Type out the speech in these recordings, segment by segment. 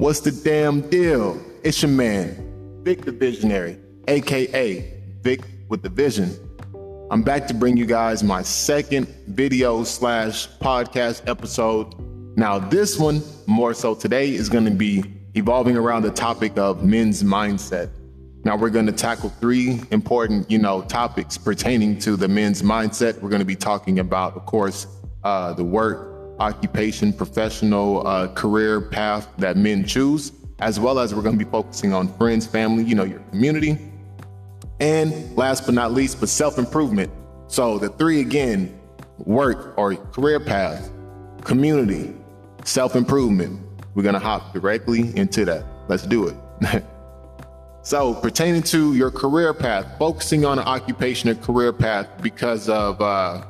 What's the damn deal? It's your man, Vic the Visionary, aka Vic with the Vision. I'm back to bring you guys my second video slash podcast episode. Now, this one, more so today, is going to be evolving around the topic of men's mindset. Now, we're going to tackle three important, you know, topics pertaining to the men's mindset. We're going to be talking about, of course, uh, the work, occupation, professional uh, career path that men choose, as well as we're going to be focusing on friends, family, you know, your community. And last but not least, but self improvement. So the three again work or career path, community, self improvement. We're going to hop directly into that. Let's do it. so, pertaining to your career path, focusing on an occupation or career path because of, uh,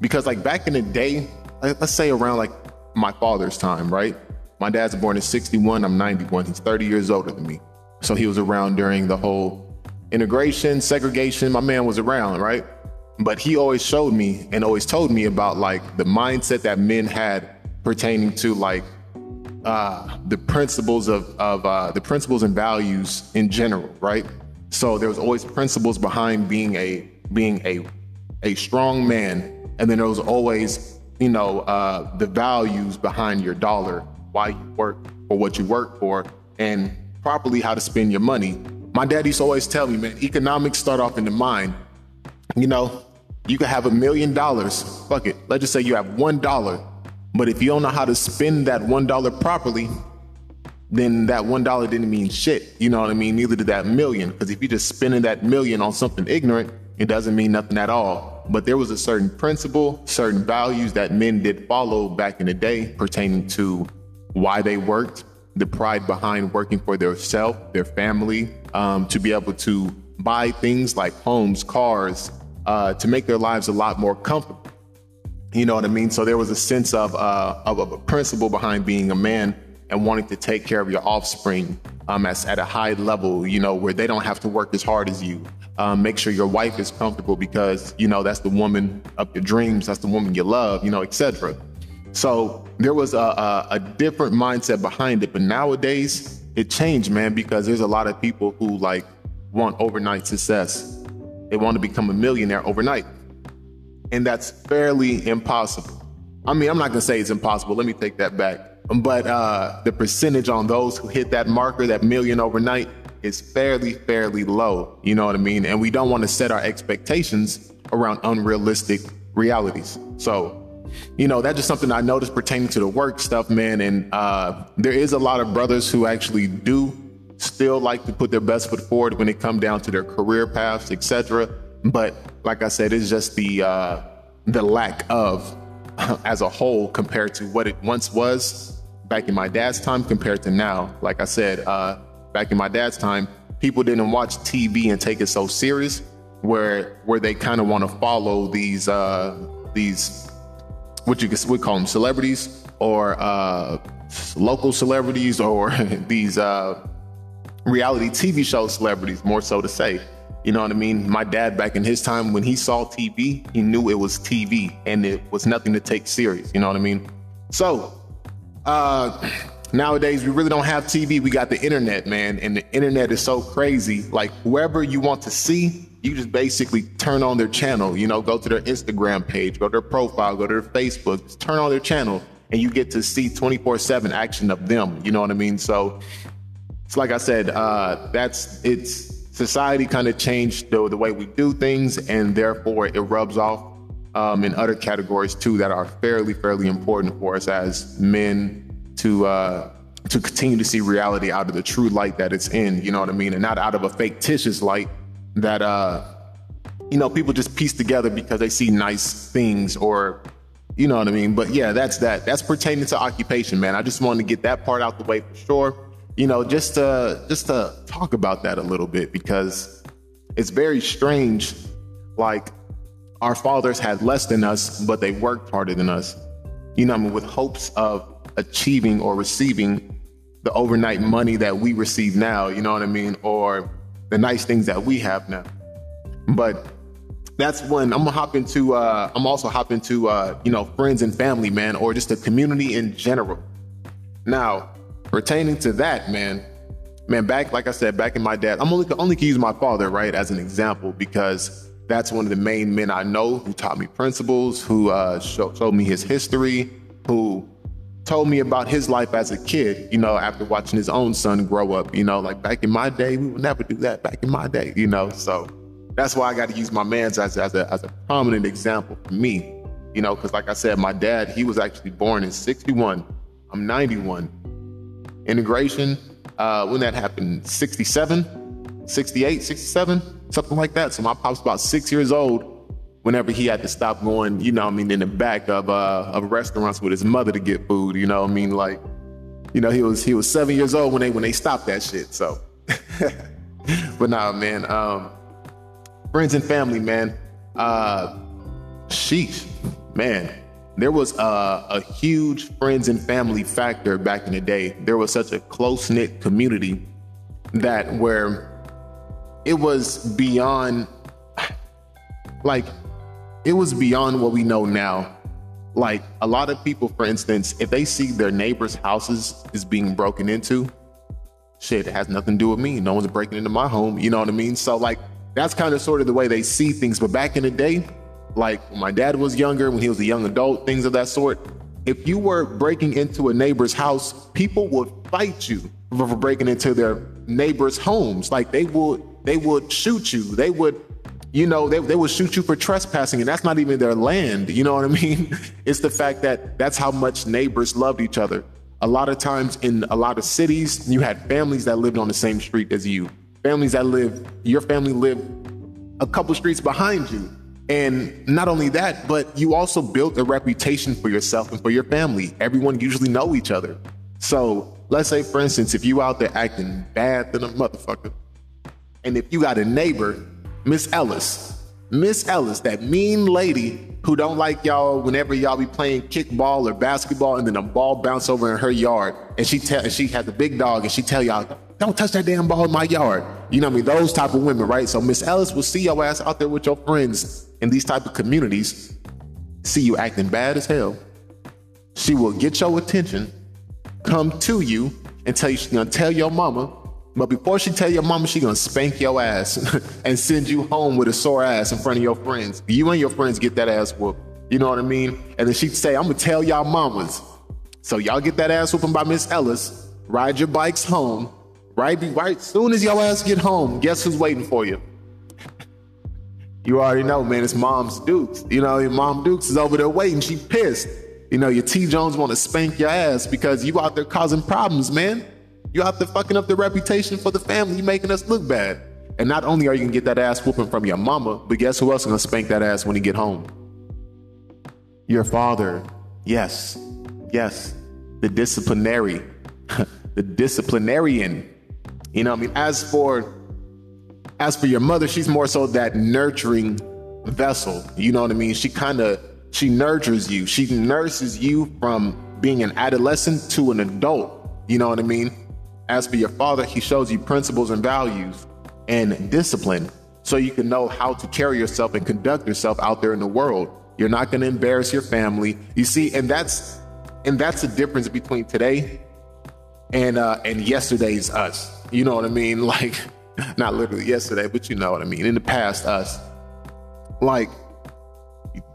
because like back in the day, let's say around like my father's time, right? My dad's born in 61, I'm 91. He's 30 years older than me. So he was around during the whole integration, segregation. My man was around, right? But he always showed me and always told me about like the mindset that men had pertaining to like uh, the principles of, of uh, the principles and values in general, right? So there was always principles behind being a being a a strong man, and then there was always you know, uh, the values behind your dollar, why you work for what you work for, and properly how to spend your money. My dad used to always tell me, man, economics start off in the mind. You know, you could have a million dollars. Fuck it. Let's just say you have one dollar. But if you don't know how to spend that one dollar properly, then that one dollar didn't mean shit. You know what I mean? Neither did that million. Because if you're just spending that million on something ignorant, it doesn't mean nothing at all but there was a certain principle, certain values that men did follow back in the day pertaining to why they worked, the pride behind working for their self, their family, um, to be able to buy things like homes, cars, uh, to make their lives a lot more comfortable. You know what I mean? So there was a sense of, uh, of, of a principle behind being a man and wanting to take care of your offspring um, as, at a high level, you know, where they don't have to work as hard as you, um, make sure your wife is comfortable because you know that's the woman of your dreams, that's the woman you love, you know, etc. So there was a, a, a different mindset behind it, but nowadays it changed, man, because there's a lot of people who like want overnight success. They want to become a millionaire overnight, and that's fairly impossible. I mean, I'm not gonna say it's impossible. Let me take that back. But uh, the percentage on those who hit that marker, that million overnight, is fairly, fairly low. You know what I mean? And we don't want to set our expectations around unrealistic realities. So, you know, that's just something I noticed pertaining to the work stuff, man. And uh, there is a lot of brothers who actually do still like to put their best foot forward when it come down to their career paths, etc. But like I said, it's just the uh, the lack of as a whole compared to what it once was back in my dad's time compared to now. Like I said, uh, back in my dad's time, people didn't watch TV and take it so serious, where where they kind of want to follow these uh, these what you could we call them celebrities or uh, local celebrities or these uh, reality TV show celebrities, more so to say. You know what I mean? My dad back in his time, when he saw TV, he knew it was TV and it was nothing to take serious. You know what I mean? So, uh, Nowadays, we really don't have TV. We got the internet, man. And the internet is so crazy. Like, whoever you want to see, you just basically turn on their channel. You know, go to their Instagram page, go to their profile, go to their Facebook, just turn on their channel, and you get to see 24 7 action of them. You know what I mean? So, it's like I said, uh, that's it's society kind of changed the, the way we do things, and therefore it rubs off um, in other categories too that are fairly, fairly important for us as men to uh, to continue to see reality out of the true light that it's in. You know what I mean, and not out of a fictitious light that uh, you know people just piece together because they see nice things or you know what I mean. But yeah, that's that. That's pertaining to occupation, man. I just wanted to get that part out the way for sure. You know, just to just to talk about that a little bit because it's very strange. Like our fathers had less than us, but they worked harder than us. You know, I mean, with hopes of achieving or receiving the overnight money that we receive now, you know what I mean? Or the nice things that we have now. But that's when I'm gonna hop into uh I'm also hop into uh, you know, friends and family, man, or just the community in general. Now, pertaining to that, man, man, back like I said, back in my dad, I'm only only can use my father right as an example because that's one of the main men I know who taught me principles, who uh, showed, showed me his history, who told me about his life as a kid, you know, after watching his own son grow up, you know, like back in my day, we would never do that back in my day, you know. So that's why I got to use my man's as, as, a, as a prominent example for me, you know, because like I said, my dad, he was actually born in 61. I'm 91. Integration, uh, when that happened, 67, 68, 67, something like that. So my pop's about six years old whenever he had to stop going, you know, I mean, in the back of uh, of restaurants with his mother to get food. You know, I mean, like, you know, he was he was seven years old when they when they stopped that shit. So, but nah, man, um, friends and family, man. Uh, sheesh, man. There was a, a huge friends and family factor back in the day. There was such a close knit community that where it was beyond like it was beyond what we know now. Like a lot of people, for instance, if they see their neighbors' houses is being broken into, shit, it has nothing to do with me. No one's breaking into my home. You know what I mean? So like that's kind of sort of the way they see things. But back in the day, like when my dad was younger, when he was a young adult, things of that sort, if you were breaking into a neighbor's house, people would fight you for breaking into their neighbors' homes. Like they would they would shoot you. They would you know, they, they would shoot you for trespassing, and that's not even their land. You know what I mean? It's the fact that that's how much neighbors loved each other. A lot of times in a lot of cities, you had families that lived on the same street as you, families that lived, your family lived a couple streets behind you. And not only that, but you also built a reputation for yourself and for your family. Everyone usually know each other. So let's say, for instance, if you out there acting bad than a motherfucker, and if you got a neighbor Miss Ellis. Miss Ellis, that mean lady who don't like y'all whenever y'all be playing kickball or basketball and then a ball bounce over in her yard and she tell and she has a big dog and she tell y'all don't touch that damn ball in my yard. You know what I mean? Those type of women, right? So Miss Ellis will see your ass out there with your friends in these type of communities, see you acting bad as hell. She will get your attention, come to you, and tell you she's gonna tell your mama but before she tell your mama she gonna spank your ass and send you home with a sore ass in front of your friends. You and your friends get that ass whooped. You know what I mean? And then she'd say, I'm gonna tell y'all mamas. So y'all get that ass whooping by Miss Ellis, ride your bikes home. Right, right soon as your ass get home, guess who's waiting for you? you already know, man, it's Mom's Dukes. You know, your Mom Dukes is over there waiting. She pissed. You know, your T Jones want to spank your ass because you out there causing problems, man. You out there fucking up the reputation for the family, making us look bad. And not only are you gonna get that ass whooping from your mama, but guess who else is gonna spank that ass when he get home? Your father. Yes. Yes. The disciplinary. the disciplinarian. You know what I mean? As for as for your mother, she's more so that nurturing vessel. You know what I mean? She kind of she nurtures you. She nurses you from being an adolescent to an adult. You know what I mean? As for your father, he shows you principles and values and discipline so you can know how to carry yourself and conduct yourself out there in the world. You're not going to embarrass your family. You see, and that's and that's the difference between today and uh and yesterday's us. You know what I mean? Like not literally yesterday, but you know what I mean. In the past us. Like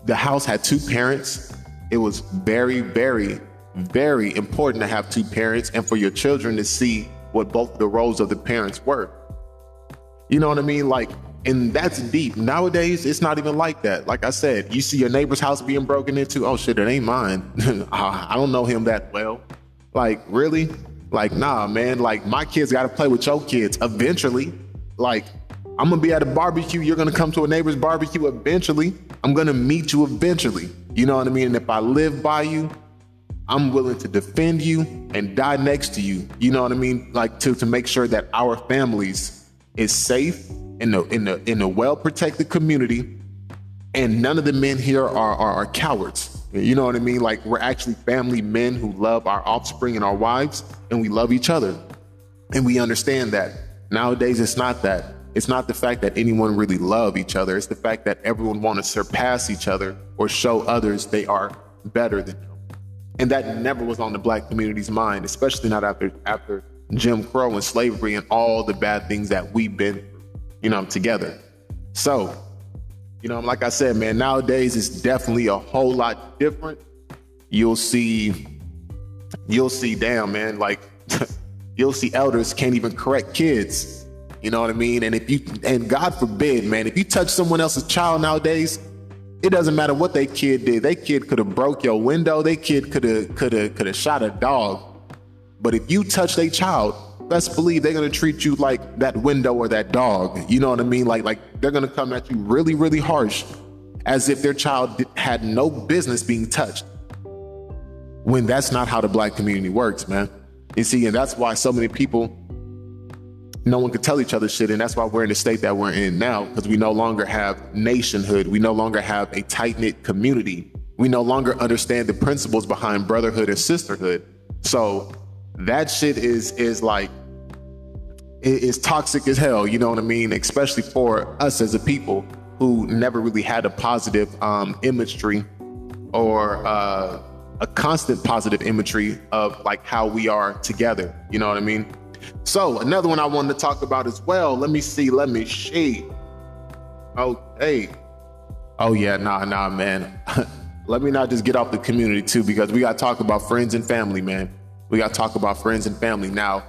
the house had two parents. It was very very very important to have two parents and for your children to see what both the roles of the parents were. You know what I mean? Like, and that's deep. Nowadays, it's not even like that. Like I said, you see your neighbor's house being broken into. Oh shit, it ain't mine. I don't know him that well. Like, really? Like, nah, man. Like, my kids got to play with your kids eventually. Like, I'm gonna be at a barbecue. You're gonna come to a neighbor's barbecue eventually. I'm gonna meet you eventually. You know what I mean? And if I live by you, I'm willing to defend you and die next to you. You know what I mean? Like to to make sure that our families is safe in the in the in a well protected community, and none of the men here are, are are cowards. You know what I mean? Like we're actually family men who love our offspring and our wives, and we love each other, and we understand that. Nowadays, it's not that. It's not the fact that anyone really love each other. It's the fact that everyone want to surpass each other or show others they are better than. And that never was on the black community's mind, especially not after after Jim Crow and slavery and all the bad things that we've been, you know, together. So, you know, like I said, man, nowadays it's definitely a whole lot different. You'll see, you'll see, damn, man, like you'll see elders can't even correct kids. You know what I mean? And if you, and God forbid, man, if you touch someone else's child nowadays, it doesn't matter what they kid did. They kid could have broke your window. They kid could have could have could have shot a dog. But if you touch their child, best believe they're gonna treat you like that window or that dog. You know what I mean? Like like they're gonna come at you really really harsh, as if their child had no business being touched. When that's not how the black community works, man. You see, and that's why so many people no one could tell each other shit. And that's why we're in the state that we're in now, because we no longer have nationhood. We no longer have a tight knit community. We no longer understand the principles behind brotherhood and sisterhood. So that shit is is like is toxic as hell. You know what I mean? Especially for us as a people who never really had a positive um, imagery or uh, a constant positive imagery of like how we are together. You know what I mean? So another one I wanted to talk about as well. Let me see. Let me see. Oh, okay. Oh yeah, nah, nah, man. let me not just get off the community too, because we got to talk about friends and family, man. We got to talk about friends and family. Now,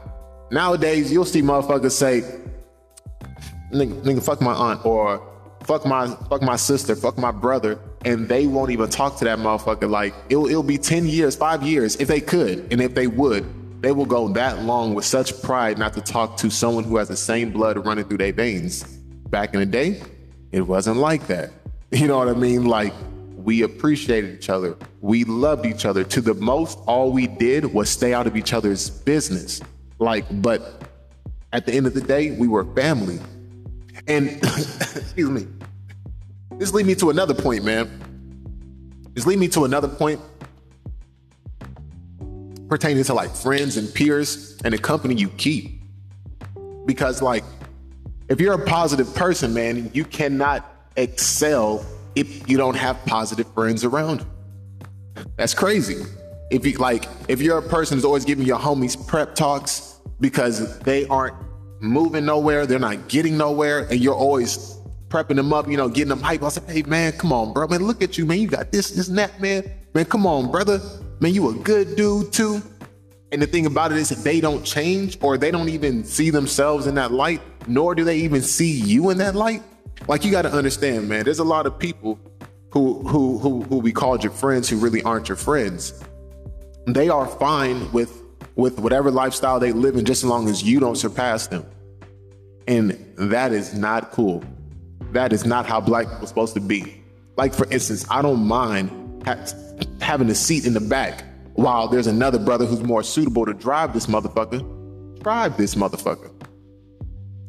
nowadays, you'll see motherfuckers say, nigga, nigga, fuck my aunt, or fuck my fuck my sister, fuck my brother, and they won't even talk to that motherfucker. Like it'll it'll be 10 years, five years, if they could, and if they would they will go that long with such pride not to talk to someone who has the same blood running through their veins. Back in the day, it wasn't like that. You know what I mean? Like, we appreciated each other. We loved each other. To the most, all we did was stay out of each other's business. Like, but at the end of the day, we were family. And, excuse me, this lead me to another point, man. This lead me to another point pertaining to like friends and peers and the company you keep. Because like if you're a positive person, man, you cannot excel if you don't have positive friends around. That's crazy. If you like if you're a person who's always giving your homies prep talks because they aren't moving nowhere, they're not getting nowhere, and you're always prepping them up, you know, getting them hype. I said, hey man, come on, bro. Man, look at you, man. You got this, this, and that, man. Man, come on, brother. Man, you a good dude too. And the thing about it is they don't change or they don't even see themselves in that light, nor do they even see you in that light. Like you got to understand, man, there's a lot of people who who who who we called your friends who really aren't your friends. They are fine with with whatever lifestyle they live in just as long as you don't surpass them. And that is not cool. That is not how black people are supposed to be. Like for instance, I don't mind having a seat in the back while there's another brother who's more suitable to drive this motherfucker. Drive this motherfucker.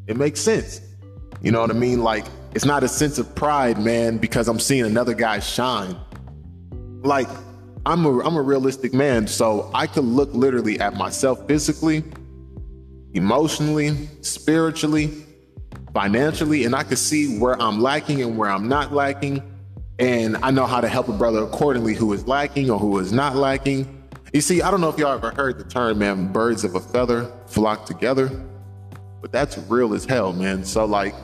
It makes sense. You know what I mean? Like, it's not a sense of pride, man, because I'm seeing another guy shine. Like, I'm a I'm a realistic man, so I could look literally at myself physically, emotionally, spiritually, financially, and I could see where I'm lacking and where I'm not lacking and I know how to help a brother accordingly who is lacking or who is not lacking. You see, I don't know if y'all ever heard the term, man, birds of a feather flock together, but that's real as hell, man. So, like,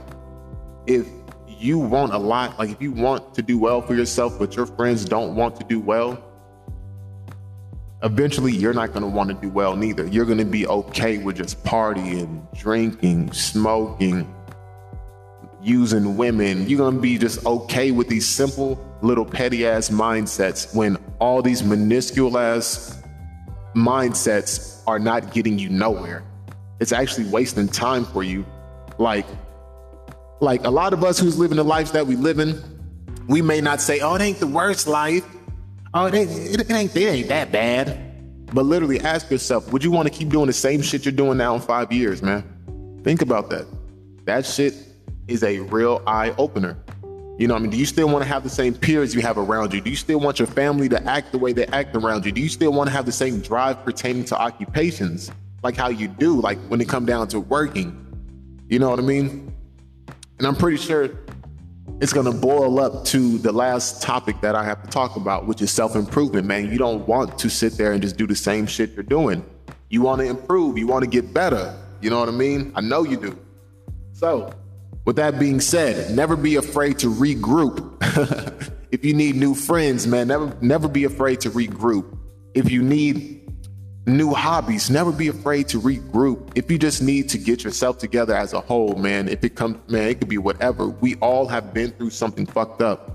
if you want a lot, like, if you want to do well for yourself, but your friends don't want to do well, eventually you're not going to want to do well neither. You're going to be okay with just partying, drinking, smoking, using women. You're going to be just okay with these simple little petty ass mindsets when all these minuscule ass mindsets are not getting you nowhere. It's actually wasting time for you. Like, like a lot of us who's living the lives that we live in, we may not say, "Oh, it ain't the worst life. Oh, it ain't, it ain't, it ain't that bad." But literally, ask yourself: Would you want to keep doing the same shit you're doing now in five years, man? Think about that. That shit is a real eye opener. You know, I mean, do you still want to have the same peers you have around you? Do you still want your family to act the way they act around you? Do you still want to have the same drive pertaining to occupations like how you do, like when it come down to working? You know what I mean? And I'm pretty sure it's going to boil up to the last topic that I have to talk about, which is self improvement, man. You don't want to sit there and just do the same shit you're doing. You want to improve, you want to get better. You know what I mean? I know you do. So, with that being said, never be afraid to regroup. if you need new friends, man, never never be afraid to regroup. If you need new hobbies. Never be afraid to regroup. If you just need to get yourself together as a whole, man, if it comes, man, it could be whatever. We all have been through something fucked up.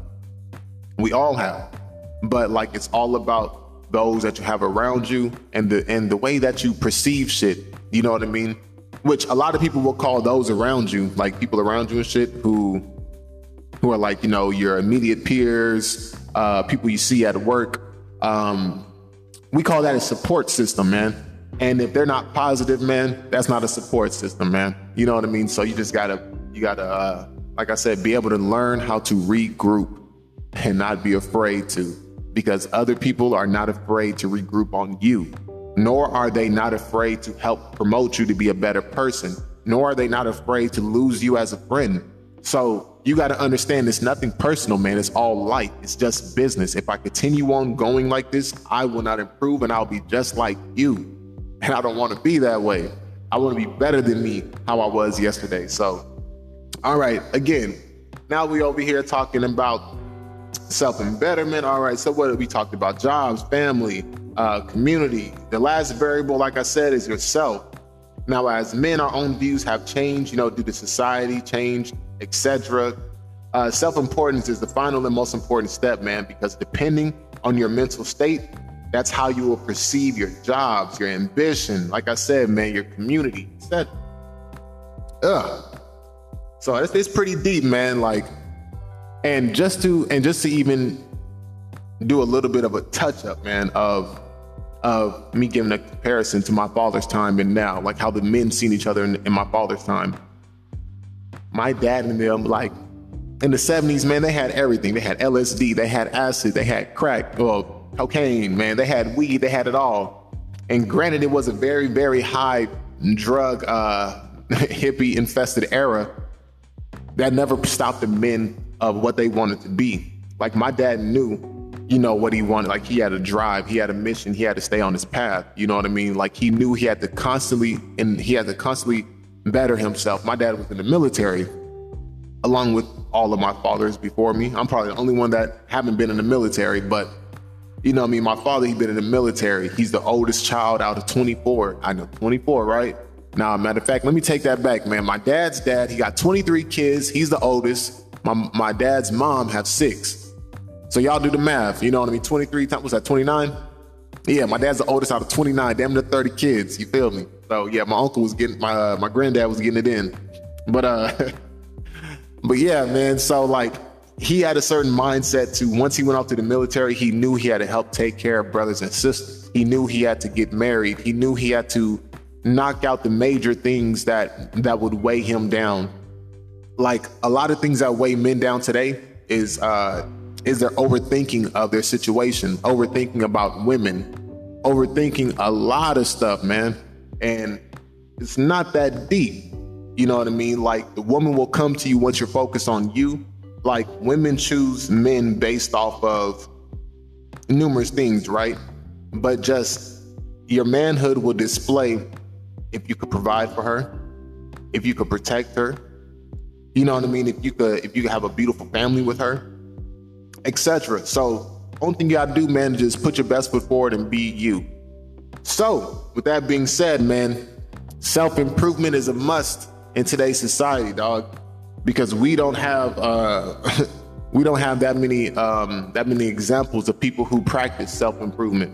We all have. But like it's all about those that you have around you and the and the way that you perceive shit. You know what I mean? Which a lot of people will call those around you, like people around you and shit who who are like, you know, your immediate peers, uh, people you see at work. Um, we call that a support system, man. And if they're not positive, man, that's not a support system, man. You know what I mean? So you just gotta, you gotta, uh, like I said, be able to learn how to regroup and not be afraid to, because other people are not afraid to regroup on you, nor are they not afraid to help promote you to be a better person, nor are they not afraid to lose you as a friend. So you got to understand it's nothing personal, man. It's all light. It's just business. If I continue on going like this, I will not improve and I'll be just like you. And I don't want to be that way. I want to be better than me, how I was yesterday. So, all right, again, now we over here talking about self betterment. All right, so what we talked about? Jobs, family, uh, community. The last variable, like I said, is yourself. Now, as men, our own views have changed, you know, due to society change etc. Uh, Self importance is the final and most important step, man, because depending on your mental state, that's how you will perceive your jobs, your ambition, like I said, man, your community, etc. Ugh. So it's, it's pretty deep, man. Like, and just to and just to even do a little bit of a touch up, man, of of me giving a comparison to my father's time and now, like how the men seen each other in, in my father's time my dad and them, like in the 70s, man, they had everything. They had LSD, they had acid, they had crack, well, cocaine, man, they had weed, they had it all. And granted, it was a very, very high drug, uh, hippie infested era that never stopped the men of what they wanted to be. Like my dad knew, you know, what he wanted. Like he had a drive, he had a mission, he had to stay on his path. You know what I mean? Like he knew he had to constantly, and he had to constantly better himself. My dad was in the military, along with all of my fathers before me. I'm probably the only one that haven't been in the military, but you know, what I mean, my father, he's been in the military. He's the oldest child out of 24. I know 24, right? Now, matter of fact, let me take that back, man. My dad's dad, he got 23 kids. He's the oldest. My, my dad's mom have six. So y'all do the math. You know what I mean? 23 times, was that 29? Yeah, my dad's the oldest out of 29, damn near 30 kids. You feel me? So yeah, my uncle was getting my uh, my granddad was getting it in, but uh, but yeah, man. So like he had a certain mindset to once he went off to the military, he knew he had to help take care of brothers and sisters. He knew he had to get married. He knew he had to knock out the major things that that would weigh him down. Like a lot of things that weigh men down today is uh is their overthinking of their situation, overthinking about women, overthinking a lot of stuff, man. And it's not that deep. You know what I mean? Like the woman will come to you once you're focused on you. Like women choose men based off of numerous things, right? But just your manhood will display if you could provide for her, if you could protect her, you know what I mean? If you could if you could have a beautiful family with her, etc. So only thing you gotta do, man, is put your best foot forward and be you. So, with that being said, man, self improvement is a must in today's society, dog, because we don't have uh, we don't have that many um, that many examples of people who practice self improvement.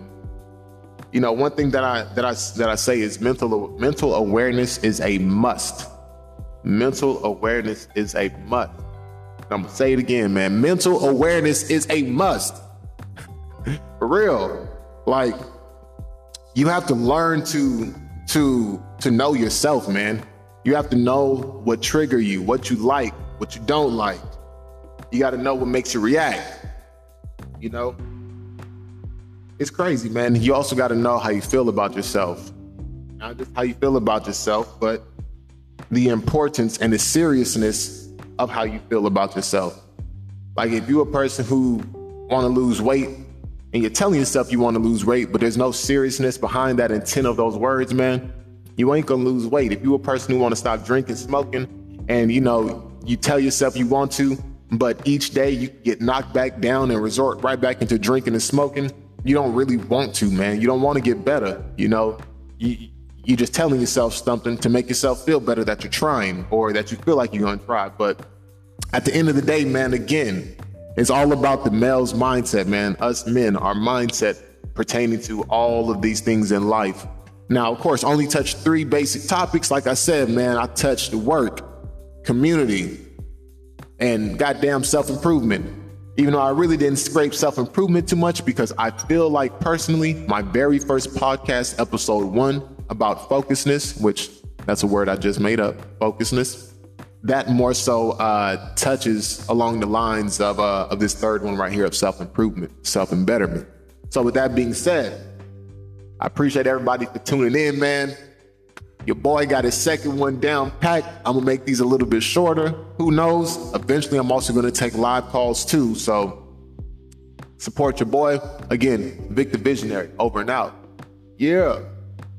You know, one thing that I that I that I say is mental mental awareness is a must. Mental awareness is a must. I'm gonna say it again, man. Mental awareness is a must. For real. Like you have to learn to to to know yourself, man. You have to know what trigger you, what you like, what you don't like. You got to know what makes you react. You know? It's crazy, man. You also got to know how you feel about yourself. Not just how you feel about yourself, but the importance and the seriousness of how you feel about yourself. Like if you're a person who want to lose weight and you're telling yourself you want to lose weight, but there's no seriousness behind that intent of those words, man, you ain't gonna lose weight. If you're a person who want to stop drinking, smoking, and you know, you tell yourself you want to, but each day you get knocked back down and resort right back into drinking and smoking, you don't really want to, man. You don't want to get better, you know. You, you're just telling yourself something to make yourself feel better that you're trying or that you feel like you're gonna try. But at the end of the day, man, again, it's all about the male's mindset, man. Us men, our mindset pertaining to all of these things in life. Now, of course, only touched three basic topics. Like I said, man, I touched work, community, and goddamn self improvement. Even though I really didn't scrape self improvement too much because I feel like personally, my very first podcast, episode one, about focusness, which that's a word I just made up, focusness. That more so uh, touches along the lines of uh, of this third one right here of self improvement, self embetterment. So with that being said, I appreciate everybody for tuning in, man. Your boy got his second one down packed. I'm gonna make these a little bit shorter. Who knows? Eventually, I'm also gonna take live calls too. So support your boy. Again, Vic the Visionary. Over and out. Yeah.